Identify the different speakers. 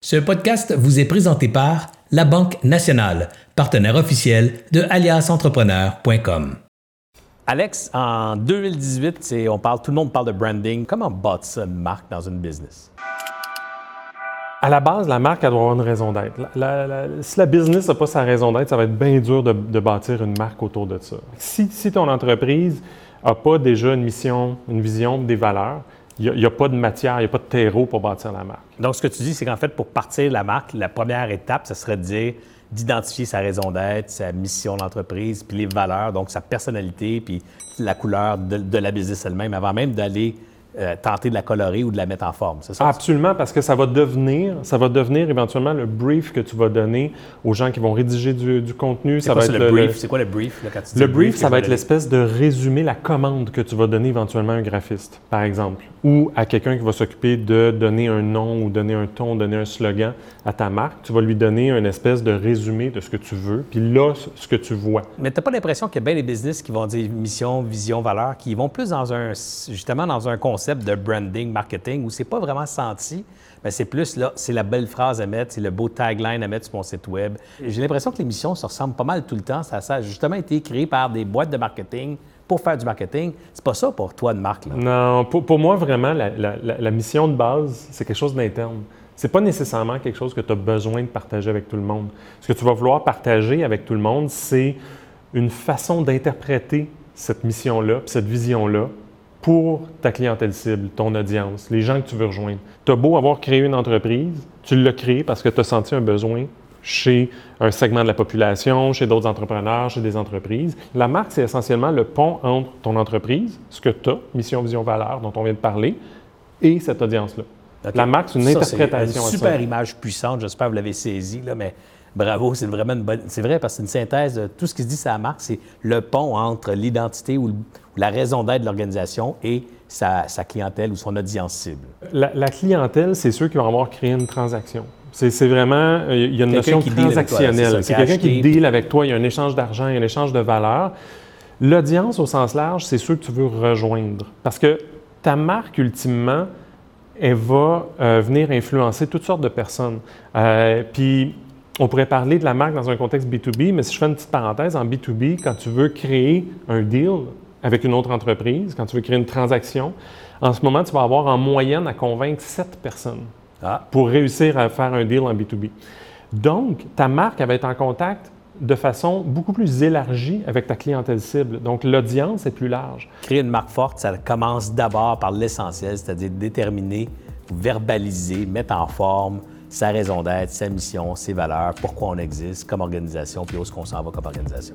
Speaker 1: Ce podcast vous est présenté par La Banque Nationale, partenaire officiel de aliasentrepreneur.com.
Speaker 2: Alex, en 2018, on parle, tout le monde parle de branding. Comment bâtir une marque dans une business?
Speaker 3: À la base, la marque, elle doit avoir une raison d'être. si la business n'a pas sa raison d'être, ça va être bien dur de, bâtir une marque autour de ça. Si, si ton entreprise n'a pas déjà une mission, une vision, des valeurs, il n'y a, pas de matière, il n'y a pas de terreau pour bâtir la marque.
Speaker 2: Donc, ce que tu dis, c'est qu'en fait, pour partir la marque, la première étape, ce serait de dire d'identifier sa raison d'être, sa mission d'entreprise, puis les valeurs, donc sa personnalité, puis la couleur de, de la business elle-même, avant même d'aller euh, tenter de la colorer ou de la mettre en forme, c'est ça?
Speaker 3: Absolument, parce que ça va devenir, ça va devenir éventuellement le brief que tu vas donner aux gens qui vont rédiger du, contenu.
Speaker 2: Ça va être le, brief? C'est quoi le brief?
Speaker 3: le brief, ça va être l'espèce de résumé, la commande que tu vas donner éventuellement à un graphiste, par exemple, ou à quelqu'un qui va s'occuper de donner un nom ou donner un ton, donner un slogan à ta marque. Tu vas lui donner une espèce de résumé de ce que tu veux, puis là, ce que tu vois.
Speaker 2: Mais tu n'as pas l'impression qu'il y a bien des business qui vont dire mission, vision, valeur, qui vont plus dans un, justement, dans un concept de branding, marketing, où c'est pas vraiment senti, mais c'est plus là, c'est la belle phrase à mettre, c'est le beau tagline à mettre sur mon site web. J'ai l'impression que l'émission se ressemble pas mal tout le temps. Ça, a justement été créé par des boîtes de marketing pour faire du marketing. C'est pas ça pour toi de marque. Là.
Speaker 3: Non, pour, moi, vraiment, la, mission de base, c'est quelque chose d'interne. C'est pas nécessairement quelque chose que tu as besoin de partager avec tout le monde. Ce que tu vas vouloir partager avec tout le monde, c'est une façon d'interpréter cette mission-là, cette vision-là, pour ta clientèle cible, ton audience, les gens que tu veux rejoindre. Tu as beau avoir créé une entreprise, tu l'as créée parce que tu as senti un besoin chez un segment de la population, chez d'autres entrepreneurs, chez des entreprises. La marque, c'est essentiellement le pont entre ton entreprise, ce que tu as, mission, vision, valeur, dont on vient de parler, et cette audience-là. La marque, c'est une interprétation.
Speaker 2: C'est une super image puissante, j'espère que vous l'avez saisi, là, mais bravo, c'est vraiment une bonne. C'est vrai parce que c'est une synthèse de tout ce qui se dit sur la marque, c'est le pont entre l'identité ou, la raison d'être de l'organisation et sa, clientèle ou son audience cible.
Speaker 3: La, clientèle, c'est ceux qui vont avoir créé une transaction. C'est vraiment, il y a une notion transactionnelle. C'est quelqu'un qui deal avec toi, il y a un échange d'argent, il y a un échange de valeur. L'audience, au sens large, c'est ceux que tu veux rejoindre. Parce que ta marque, ultimement, elle va euh, venir influencer toutes sortes de personnes. Euh, puis, on pourrait parler de la marque dans un contexte B2B, mais si je fais une petite parenthèse, en B2B, quand tu veux créer un deal avec une autre entreprise, quand tu veux créer une transaction, en ce moment, tu vas avoir en moyenne à convaincre sept personnes ah. pour réussir à faire un deal en B2B. Donc, ta marque va être en contact de façon beaucoup plus élargie avec ta clientèle cible. Donc, l'audience est plus large.
Speaker 2: Créer une marque forte, ça commence d'abord par l'essentiel, c'est-à-dire déterminer, verbaliser, mettre en forme, sa raison d'être, sa mission, ses valeurs, pourquoi on existe comme organisation, puis où est-ce qu'on s'en va comme organisation.